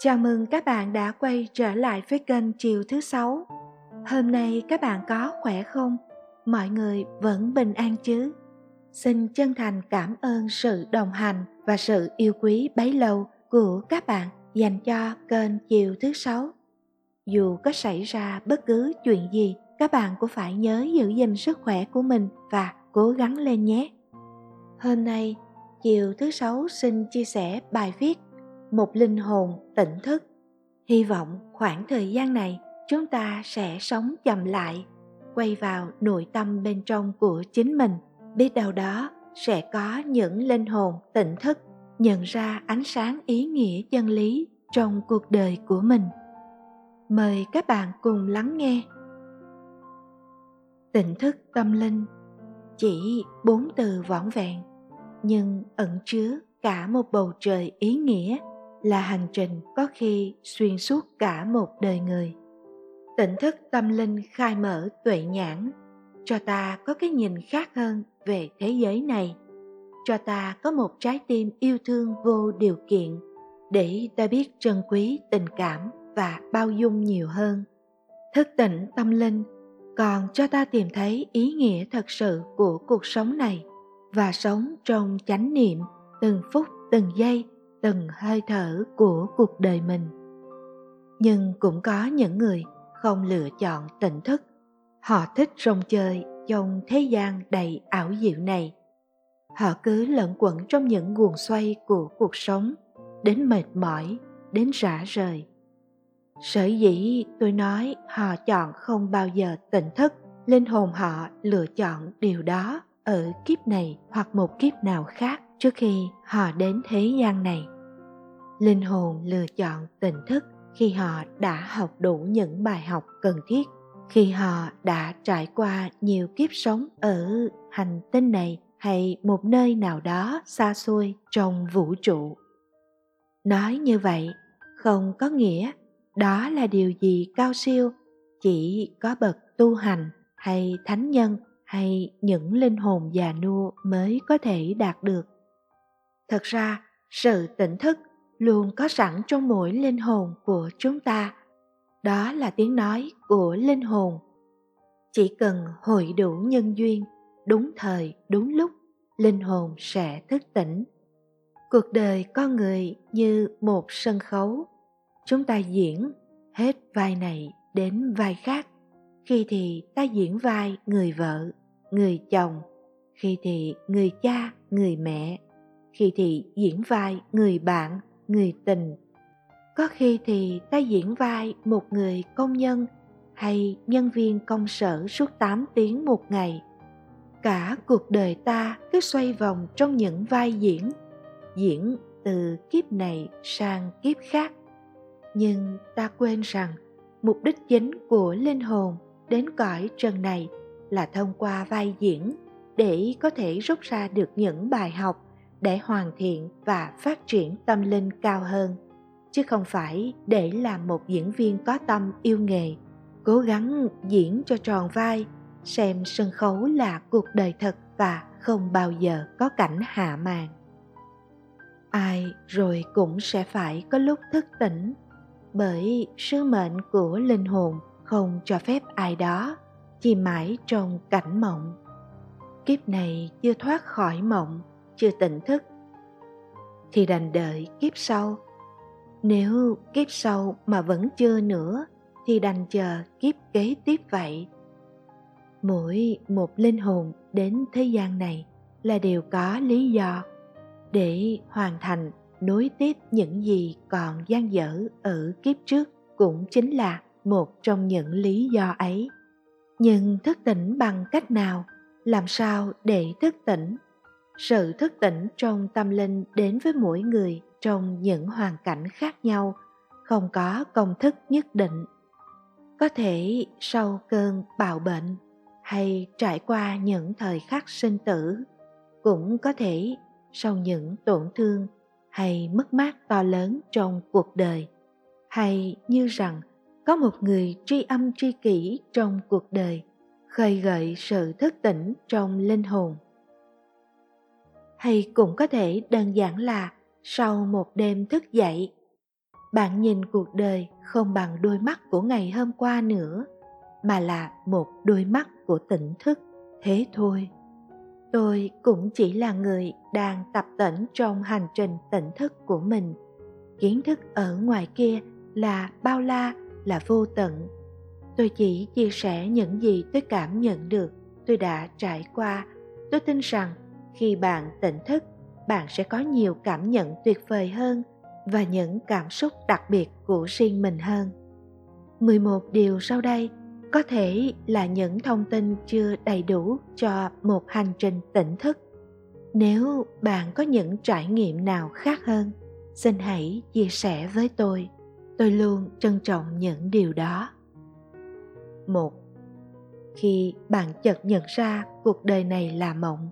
Chào mừng các bạn đã quay trở lại với kênh Chiều thứ sáu. Hôm nay các bạn có khỏe không? Mọi người vẫn bình an chứ? Xin chân thành cảm ơn sự đồng hành và sự yêu quý bấy lâu của các bạn dành cho kênh Chiều thứ sáu. Dù có xảy ra bất cứ chuyện gì, các bạn cũng phải nhớ giữ gìn sức khỏe của mình và cố gắng lên nhé. Hôm nay, Chiều thứ sáu xin chia sẻ bài viết một linh hồn tỉnh thức. Hy vọng khoảng thời gian này, chúng ta sẽ sống chậm lại, quay vào nội tâm bên trong của chính mình. Biết đâu đó sẽ có những linh hồn tỉnh thức, nhận ra ánh sáng ý nghĩa chân lý trong cuộc đời của mình. Mời các bạn cùng lắng nghe. Tỉnh thức tâm linh, chỉ bốn từ võng vẹn, nhưng ẩn chứa cả một bầu trời ý nghĩa là hành trình có khi xuyên suốt cả một đời người. Tỉnh thức tâm linh khai mở tuệ nhãn, cho ta có cái nhìn khác hơn về thế giới này. Cho ta có một trái tim yêu thương vô điều kiện, để ta biết trân quý tình cảm và bao dung nhiều hơn. Thức tỉnh tâm linh, còn cho ta tìm thấy ý nghĩa thật sự của cuộc sống này và sống trong chánh niệm từng phút từng giây từng hơi thở của cuộc đời mình. Nhưng cũng có những người không lựa chọn tỉnh thức. Họ thích rong chơi trong thế gian đầy ảo diệu này. Họ cứ lẫn quẩn trong những guồng xoay của cuộc sống, đến mệt mỏi, đến rã rời. Sở dĩ tôi nói họ chọn không bao giờ tỉnh thức, linh hồn họ lựa chọn điều đó ở kiếp này hoặc một kiếp nào khác trước khi họ đến thế gian này. Linh hồn lựa chọn tỉnh thức khi họ đã học đủ những bài học cần thiết, khi họ đã trải qua nhiều kiếp sống ở hành tinh này hay một nơi nào đó xa xôi trong vũ trụ. Nói như vậy không có nghĩa đó là điều gì cao siêu, chỉ có bậc tu hành hay thánh nhân hay những linh hồn già nua mới có thể đạt được thật ra, sự tỉnh thức luôn có sẵn trong mỗi linh hồn của chúng ta. Đó là tiếng nói của linh hồn. Chỉ cần hội đủ nhân duyên, đúng thời, đúng lúc, linh hồn sẽ thức tỉnh. Cuộc đời con người như một sân khấu. Chúng ta diễn hết vai này đến vai khác. Khi thì ta diễn vai người vợ, người chồng. Khi thì người cha, người mẹ khi thì diễn vai người bạn người tình có khi thì ta diễn vai một người công nhân hay nhân viên công sở suốt 8 tiếng một ngày. Cả cuộc đời ta cứ xoay vòng trong những vai diễn, diễn từ kiếp này sang kiếp khác. Nhưng ta quên rằng mục đích chính của linh hồn đến cõi trần này là thông qua vai diễn để có thể rút ra được những bài học để hoàn thiện và phát triển tâm linh cao hơn, chứ không phải để làm một diễn viên có tâm yêu nghề, cố gắng diễn cho tròn vai, xem sân khấu là cuộc đời thật và không bao giờ có cảnh hạ màn. Ai rồi cũng sẽ phải có lúc thức tỉnh, bởi sứ mệnh của linh hồn không cho phép ai đó chìm mãi trong cảnh mộng. Kiếp này chưa thoát khỏi mộng chưa tỉnh thức. Thì đành đợi kiếp sau. Nếu kiếp sau mà vẫn chưa nữa, thì đành chờ kiếp kế tiếp vậy. Mỗi một linh hồn đến thế gian này là đều có lý do để hoàn thành nối tiếp những gì còn gian dở ở kiếp trước cũng chính là một trong những lý do ấy. Nhưng thức tỉnh bằng cách nào, làm sao để thức tỉnh? Sự thức tỉnh trong tâm linh đến với mỗi người trong những hoàn cảnh khác nhau, không có công thức nhất định. Có thể sau cơn bạo bệnh hay trải qua những thời khắc sinh tử, cũng có thể sau những tổn thương hay mất mát to lớn trong cuộc đời. Hay như rằng có một người tri âm tri kỷ trong cuộc đời, khơi gợi sự thức tỉnh trong linh hồn hay cũng có thể đơn giản là sau một đêm thức dậy. Bạn nhìn cuộc đời không bằng đôi mắt của ngày hôm qua nữa, mà là một đôi mắt của tỉnh thức, thế thôi. Tôi cũng chỉ là người đang tập tỉnh trong hành trình tỉnh thức của mình. Kiến thức ở ngoài kia là bao la, là vô tận. Tôi chỉ chia sẻ những gì tôi cảm nhận được, tôi đã trải qua. Tôi tin rằng khi bạn tỉnh thức, bạn sẽ có nhiều cảm nhận tuyệt vời hơn và những cảm xúc đặc biệt của riêng mình hơn. 11 điều sau đây có thể là những thông tin chưa đầy đủ cho một hành trình tỉnh thức. Nếu bạn có những trải nghiệm nào khác hơn, xin hãy chia sẻ với tôi. Tôi luôn trân trọng những điều đó. một. Khi bạn chợt nhận ra cuộc đời này là mộng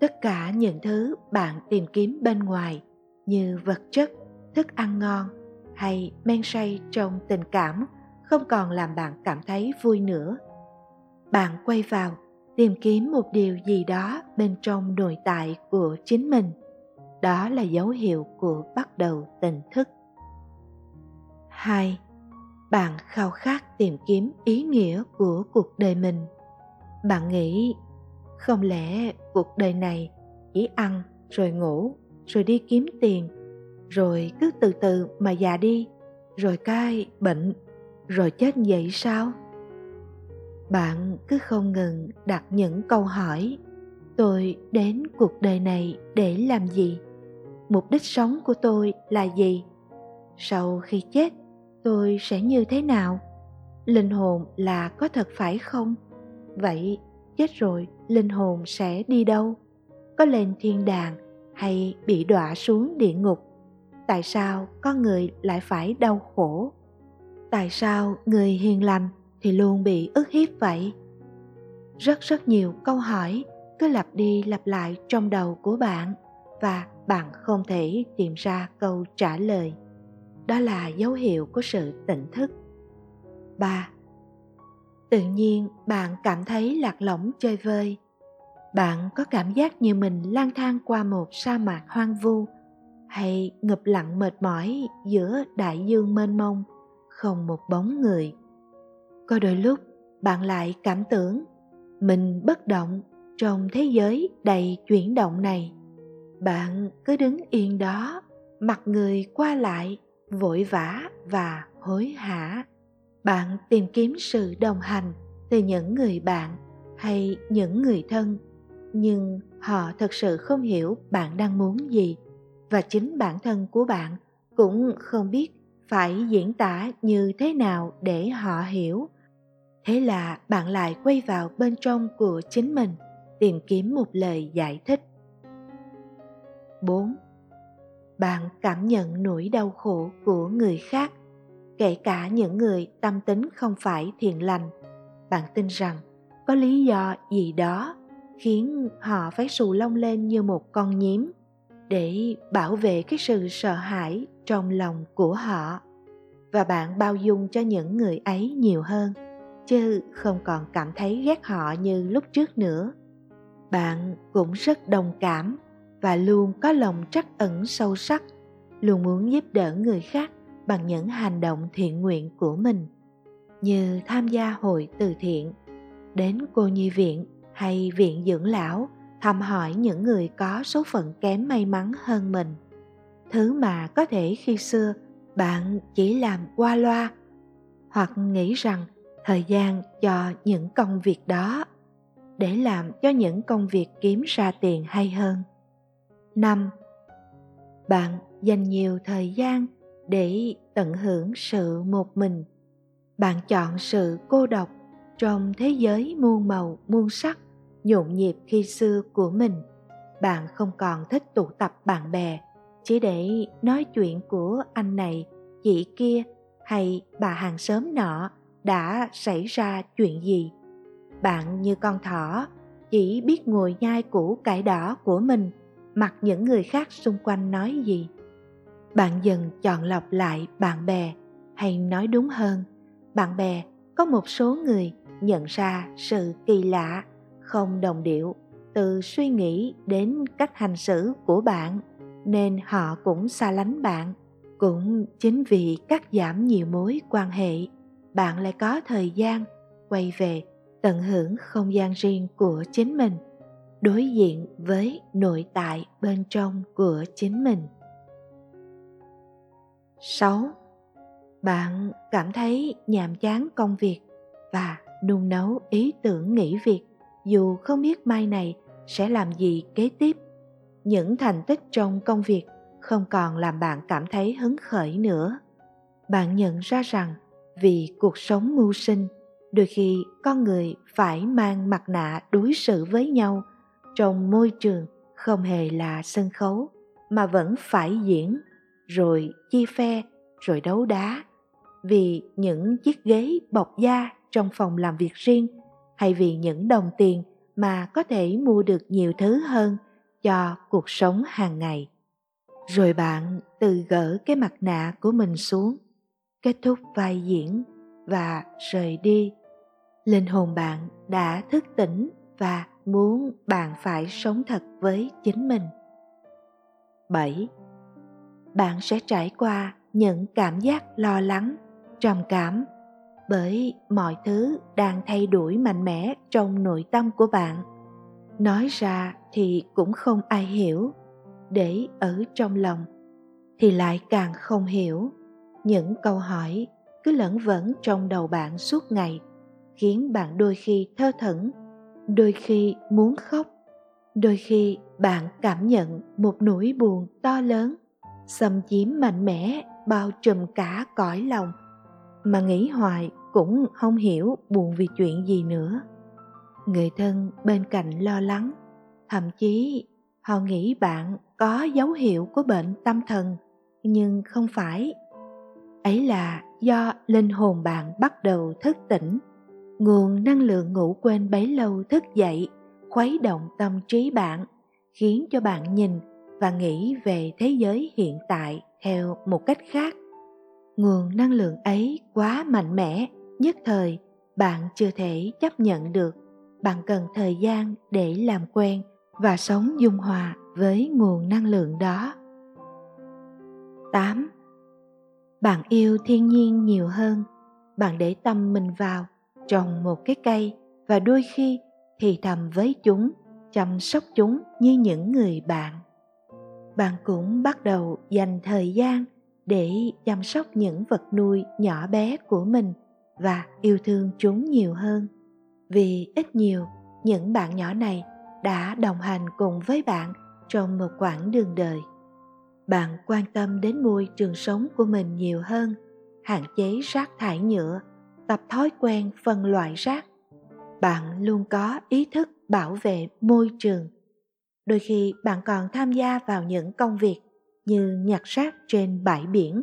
tất cả những thứ bạn tìm kiếm bên ngoài như vật chất, thức ăn ngon hay men say trong tình cảm không còn làm bạn cảm thấy vui nữa. Bạn quay vào, tìm kiếm một điều gì đó bên trong nội tại của chính mình. Đó là dấu hiệu của bắt đầu tỉnh thức. Hai, bạn khao khát tìm kiếm ý nghĩa của cuộc đời mình. Bạn nghĩ không lẽ cuộc đời này chỉ ăn rồi ngủ rồi đi kiếm tiền, rồi cứ từ từ mà già đi, rồi cai bệnh, rồi chết vậy sao? Bạn cứ không ngừng đặt những câu hỏi, tôi đến cuộc đời này để làm gì? Mục đích sống của tôi là gì? Sau khi chết, tôi sẽ như thế nào? Linh hồn là có thật phải không? Vậy chết rồi, linh hồn sẽ đi đâu? Có lên thiên đàng hay bị đọa xuống địa ngục? Tại sao con người lại phải đau khổ? Tại sao người hiền lành thì luôn bị ức hiếp vậy? Rất rất nhiều câu hỏi cứ lặp đi lặp lại trong đầu của bạn và bạn không thể tìm ra câu trả lời. Đó là dấu hiệu của sự tỉnh thức. 3. Tự nhiên bạn cảm thấy lạc lõng chơi vơi. Bạn có cảm giác như mình lang thang qua một sa mạc hoang vu hay ngập lặng mệt mỏi giữa đại dương mênh mông, không một bóng người. Có đôi lúc bạn lại cảm tưởng mình bất động trong thế giới đầy chuyển động này. Bạn cứ đứng yên đó, mặt người qua lại, vội vã và hối hả bạn tìm kiếm sự đồng hành từ những người bạn hay những người thân, nhưng họ thật sự không hiểu bạn đang muốn gì. Và chính bản thân của bạn cũng không biết phải diễn tả như thế nào để họ hiểu. Thế là bạn lại quay vào bên trong của chính mình, tìm kiếm một lời giải thích. 4 bạn cảm nhận nỗi đau khổ của người khác kể cả những người tâm tính không phải thiện lành, bạn tin rằng có lý do gì đó khiến họ phải sù lông lên như một con nhím để bảo vệ cái sự sợ hãi trong lòng của họ. Và bạn bao dung cho những người ấy nhiều hơn, chứ không còn cảm thấy ghét họ như lúc trước nữa. Bạn cũng rất đồng cảm và luôn có lòng trắc ẩn sâu sắc, luôn muốn giúp đỡ người khác bằng những hành động thiện nguyện của mình, như tham gia hội từ thiện, đến cô nhi viện hay viện dưỡng lão, thăm hỏi những người có số phận kém may mắn hơn mình. Thứ mà có thể khi xưa bạn chỉ làm qua loa, hoặc nghĩ rằng thời gian cho những công việc đó để làm cho những công việc kiếm ra tiền hay hơn. Năm, bạn dành nhiều thời gian để tận hưởng sự một mình. Bạn chọn sự cô độc trong thế giới muôn màu, muôn sắc, nhộn nhịp khi xưa của mình. Bạn không còn thích tụ tập bạn bè chỉ để nói chuyện của anh này, chị kia hay bà hàng xóm nọ đã xảy ra chuyện gì. Bạn như con thỏ, chỉ biết ngồi nhai củ cải đỏ của mình, mặc những người khác xung quanh nói gì bạn dần chọn lọc lại bạn bè, hay nói đúng hơn, bạn bè có một số người nhận ra sự kỳ lạ, không đồng điệu, từ suy nghĩ đến cách hành xử của bạn, nên họ cũng xa lánh bạn. Cũng chính vì cắt giảm nhiều mối quan hệ, bạn lại có thời gian quay về tận hưởng không gian riêng của chính mình, đối diện với nội tại bên trong của chính mình. 6. Bạn cảm thấy nhàm chán công việc và nung nấu ý tưởng nghỉ việc dù không biết mai này sẽ làm gì kế tiếp. Những thành tích trong công việc không còn làm bạn cảm thấy hứng khởi nữa. Bạn nhận ra rằng vì cuộc sống mưu sinh, đôi khi con người phải mang mặt nạ đối xử với nhau trong môi trường không hề là sân khấu mà vẫn phải diễn rồi chia phe, rồi đấu đá. Vì những chiếc ghế bọc da trong phòng làm việc riêng, hay vì những đồng tiền mà có thể mua được nhiều thứ hơn cho cuộc sống hàng ngày. Rồi bạn từ gỡ cái mặt nạ của mình xuống, kết thúc vai diễn và rời đi. Linh hồn bạn đã thức tỉnh và muốn bạn phải sống thật với chính mình. 7 bạn sẽ trải qua những cảm giác lo lắng, trầm cảm bởi mọi thứ đang thay đổi mạnh mẽ trong nội tâm của bạn. Nói ra thì cũng không ai hiểu, để ở trong lòng thì lại càng không hiểu. Những câu hỏi cứ lẫn vẫn trong đầu bạn suốt ngày, khiến bạn đôi khi thơ thẩn, đôi khi muốn khóc, đôi khi bạn cảm nhận một nỗi buồn to lớn xâm chiếm mạnh mẽ, bao trùm cả cõi lòng. Mà nghĩ hoài cũng không hiểu buồn vì chuyện gì nữa. Người thân bên cạnh lo lắng. Thậm chí, họ nghĩ bạn có dấu hiệu của bệnh tâm thần, nhưng không phải. Ấy là do linh hồn bạn bắt đầu thức tỉnh. Nguồn năng lượng ngủ quên bấy lâu thức dậy, khuấy động tâm trí bạn, khiến cho bạn nhìn và nghĩ về thế giới hiện tại theo một cách khác nguồn năng lượng ấy quá mạnh mẽ nhất thời bạn chưa thể chấp nhận được bạn cần thời gian để làm quen và sống dung hòa với nguồn năng lượng đó 8. Bạn yêu thiên nhiên nhiều hơn, bạn để tâm mình vào trồng một cái cây và đôi khi thì thầm với chúng, chăm sóc chúng như những người bạn. Bạn cũng bắt đầu dành thời gian để chăm sóc những vật nuôi nhỏ bé của mình và yêu thương chúng nhiều hơn. Vì ít nhiều, những bạn nhỏ này đã đồng hành cùng với bạn trong một quãng đường đời. Bạn quan tâm đến môi trường sống của mình nhiều hơn, hạn chế rác thải nhựa, tập thói quen phân loại rác. Bạn luôn có ý thức bảo vệ môi trường. Đôi khi bạn còn tham gia vào những công việc như nhặt rác trên bãi biển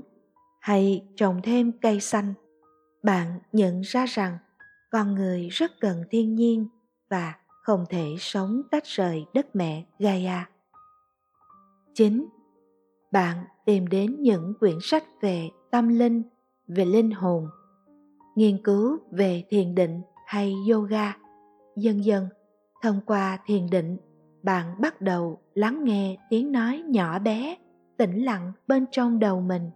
hay trồng thêm cây xanh. Bạn nhận ra rằng con người rất cần thiên nhiên và không thể sống tách rời đất mẹ Gaia. 9. Bạn tìm đến những quyển sách về tâm linh, về linh hồn, nghiên cứu về thiền định hay yoga. Dần dần, thông qua thiền định, bạn bắt đầu lắng nghe tiếng nói nhỏ bé, tĩnh lặng bên trong đầu mình.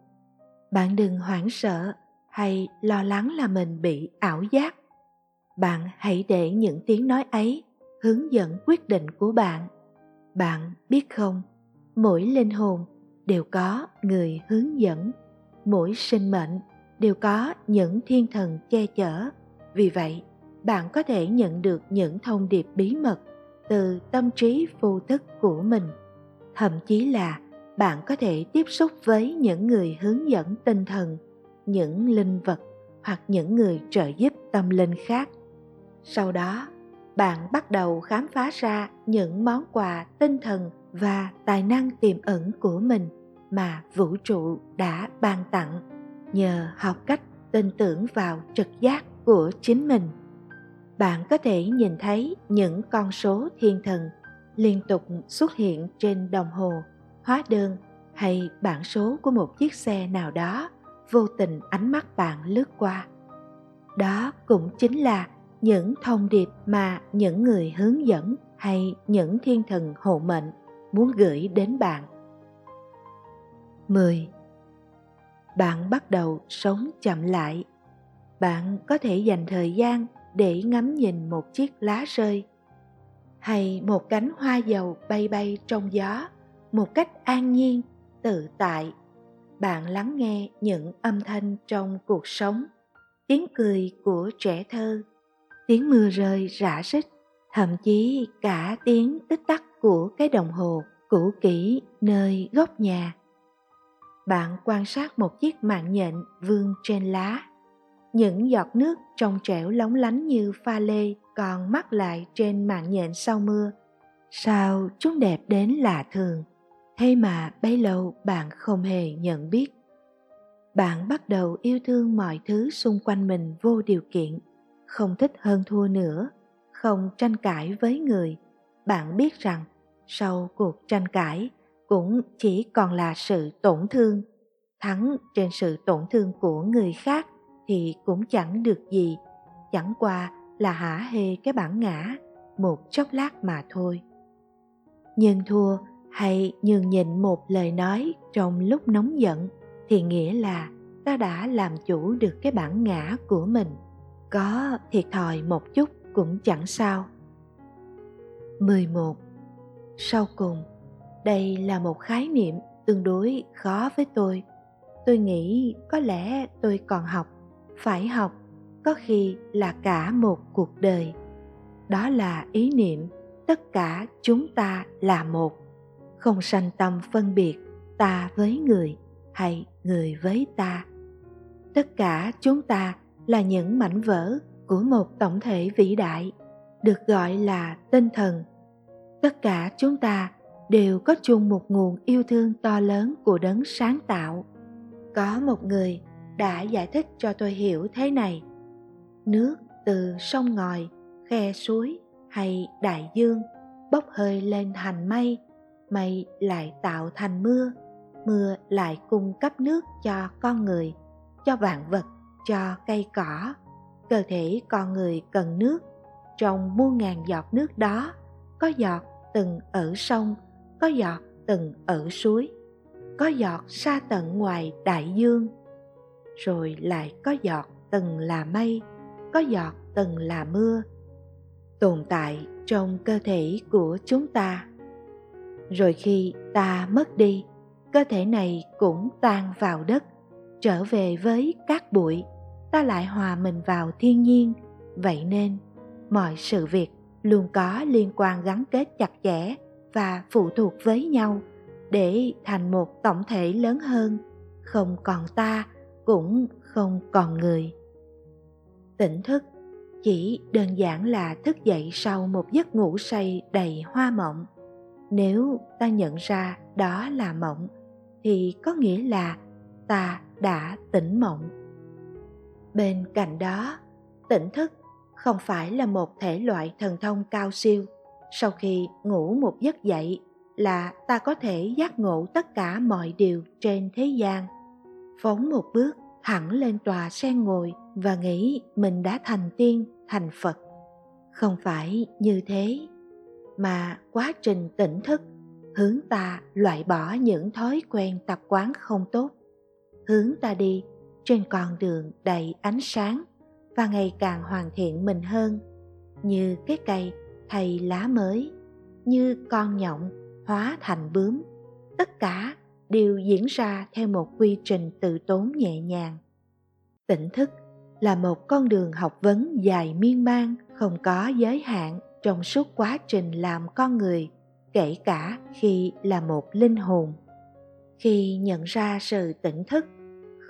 Bạn đừng hoảng sợ hay lo lắng là mình bị ảo giác. Bạn hãy để những tiếng nói ấy hướng dẫn quyết định của bạn bạn biết không mỗi linh hồn đều có người hướng dẫn mỗi sinh mệnh đều có những thiên thần che chở vì vậy bạn có thể nhận được những thông điệp bí mật từ tâm trí vô thức của mình. Thậm chí là bạn có thể tiếp xúc với những người hướng dẫn tinh thần, những linh vật hoặc những người trợ giúp tâm linh khác. Sau đó, bạn bắt đầu khám phá ra những món quà tinh thần và tài năng tiềm ẩn của mình mà vũ trụ đã ban tặng, nhờ học cách tin tưởng vào trực giác của chính mình bạn có thể nhìn thấy những con số thiên thần liên tục xuất hiện trên đồng hồ, hóa đơn hay bảng số của một chiếc xe nào đó vô tình ánh mắt bạn lướt qua đó cũng chính là những thông điệp mà những người hướng dẫn hay những thiên thần hộ mệnh muốn gửi đến bạn. 10. bạn bắt đầu sống chậm lại bạn có thể dành thời gian để ngắm nhìn một chiếc lá rơi. Hay một cánh hoa dầu bay bay trong gió, một cách an nhiên, tự tại. Bạn lắng nghe những âm thanh trong cuộc sống, tiếng cười của trẻ thơ, tiếng mưa rơi rã rích thậm chí cả tiếng tích tắc của cái đồng hồ cũ kỹ nơi góc nhà. Bạn quan sát một chiếc mạng nhện vương trên lá những giọt nước trong trẻo lóng lánh như pha lê còn mắc lại trên mạng nhện sau mưa. Sao chúng đẹp đến lạ thường? Thế mà bấy lâu bạn không hề nhận biết. Bạn bắt đầu yêu thương mọi thứ xung quanh mình vô điều kiện. Không thích hơn thua nữa. Không tranh cãi với người. Bạn biết rằng sau cuộc tranh cãi cũng chỉ còn là sự tổn thương. Thắng trên sự tổn thương của người khác thì cũng chẳng được gì chẳng qua là hả hê cái bản ngã một chốc lát mà thôi nhưng thua hay nhường nhịn một lời nói trong lúc nóng giận thì nghĩa là ta đã làm chủ được cái bản ngã của mình có thiệt thòi một chút cũng chẳng sao 11. Sau cùng, đây là một khái niệm tương đối khó với tôi. Tôi nghĩ có lẽ tôi còn học, phải học, có khi là cả một cuộc đời. Đó là ý niệm tất cả chúng ta là một, không sanh tâm phân biệt ta với người hay người với ta. Tất cả chúng ta là những mảnh vỡ của một tổng thể vĩ đại được gọi là tinh thần tất cả chúng ta đều có chung một nguồn yêu thương to lớn của đấng sáng tạo có một người đã giải thích cho tôi hiểu thế này. Nước từ sông ngòi, khe suối hay đại dương bốc hơi lên thành mây mây lại tạo thành mưa mưa lại cung cấp nước cho con người, cho vạn vật, cho cây cỏ. Cơ thể con người cần nước. Trong muôn ngàn giọt nước đó, có giọt từng ở sông, có giọt từng ở suối, có giọt xa tận ngoài đại dương rồi lại có giọt từng là mây, có giọt từng là mưa, tồn tại trong cơ thể của chúng ta. Rồi khi ta mất đi, cơ thể này cũng tan vào đất, trở về với cát bụi, ta lại hòa mình vào thiên nhiên. Vậy nên, mọi sự việc luôn có liên quan gắn kết chặt chẽ và phụ thuộc với nhau để thành một tổng thể lớn hơn, không còn ta cũng không còn người. Tỉnh thức chỉ đơn giản là thức dậy sau một giấc ngủ say đầy hoa mộng. Nếu ta nhận ra đó là mộng, thì có nghĩa là ta đã tỉnh mộng. Bên cạnh đó, tỉnh thức không phải là một thể loại thần thông cao siêu. Sau khi ngủ một giấc dậy là ta có thể giác ngộ tất cả mọi điều trên thế gian phóng một bước, hẳn lên tòa sen ngồi và nghĩ mình đã thành tiên, thành phật. Không phải như thế, mà quá trình tỉnh thức, hướng ta loại bỏ những thói quen tập quán không tốt. Hướng ta đi, trên con đường đầy ánh sáng và ngày càng hoàn thiện mình hơn, như cái cây thay lá mới, như con nhộng hóa thành bướm. Tất cả đều diễn ra theo một quy trình tự tốn nhẹ nhàng. Tỉnh thức là một con đường học vấn dài miên man, không có giới hạn trong suốt quá trình làm con người, kể cả khi là một linh hồn. Khi nhận ra sự tỉnh thức,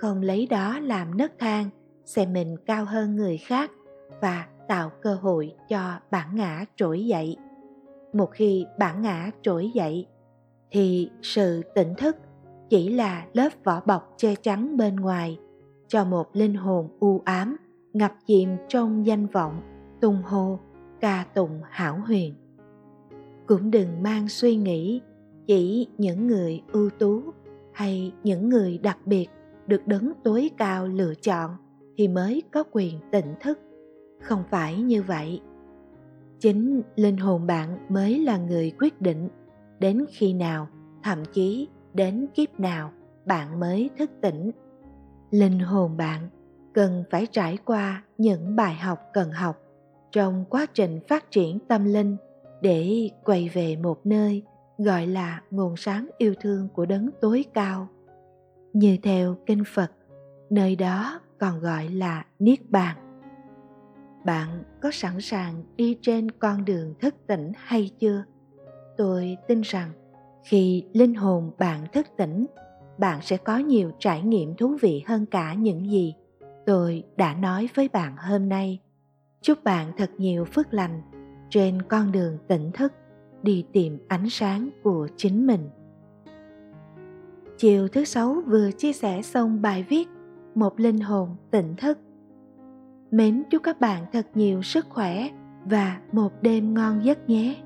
không lấy đó làm nấc thang xem mình cao hơn người khác và tạo cơ hội cho bản ngã trỗi dậy. Một khi bản ngã trỗi dậy, thì sự tỉnh thức chỉ là lớp vỏ bọc che chắn bên ngoài, cho một linh hồn u ám ngập chìm trong danh vọng tung hô ca tụng hảo huyền. Cũng đừng mang suy nghĩ chỉ những người ưu tú hay những người đặc biệt được đấng tối cao lựa chọn thì mới có quyền tỉnh thức. Không phải như vậy. Chính linh hồn bạn mới là người quyết định đến khi nào, thậm chí đến kiếp nào bạn mới thức tỉnh. Linh hồn bạn cần phải trải qua những bài học cần học trong quá trình phát triển tâm linh để quay về một nơi gọi là nguồn sáng yêu thương của đấng tối cao. Như theo kinh phật, nơi đó còn gọi là niết bàn. Bạn có sẵn sàng đi trên con đường thức tỉnh hay chưa? Tôi tin rằng khi linh hồn bạn thức tỉnh, bạn sẽ có nhiều trải nghiệm thú vị hơn cả những gì tôi đã nói với bạn hôm nay. Chúc bạn thật nhiều phước lành trên con đường tỉnh thức đi tìm ánh sáng của chính mình. Chiều thứ sáu vừa chia sẻ xong bài viết một linh hồn tỉnh thức. Mến chúc các bạn thật nhiều sức khỏe và một đêm ngon giấc nhé!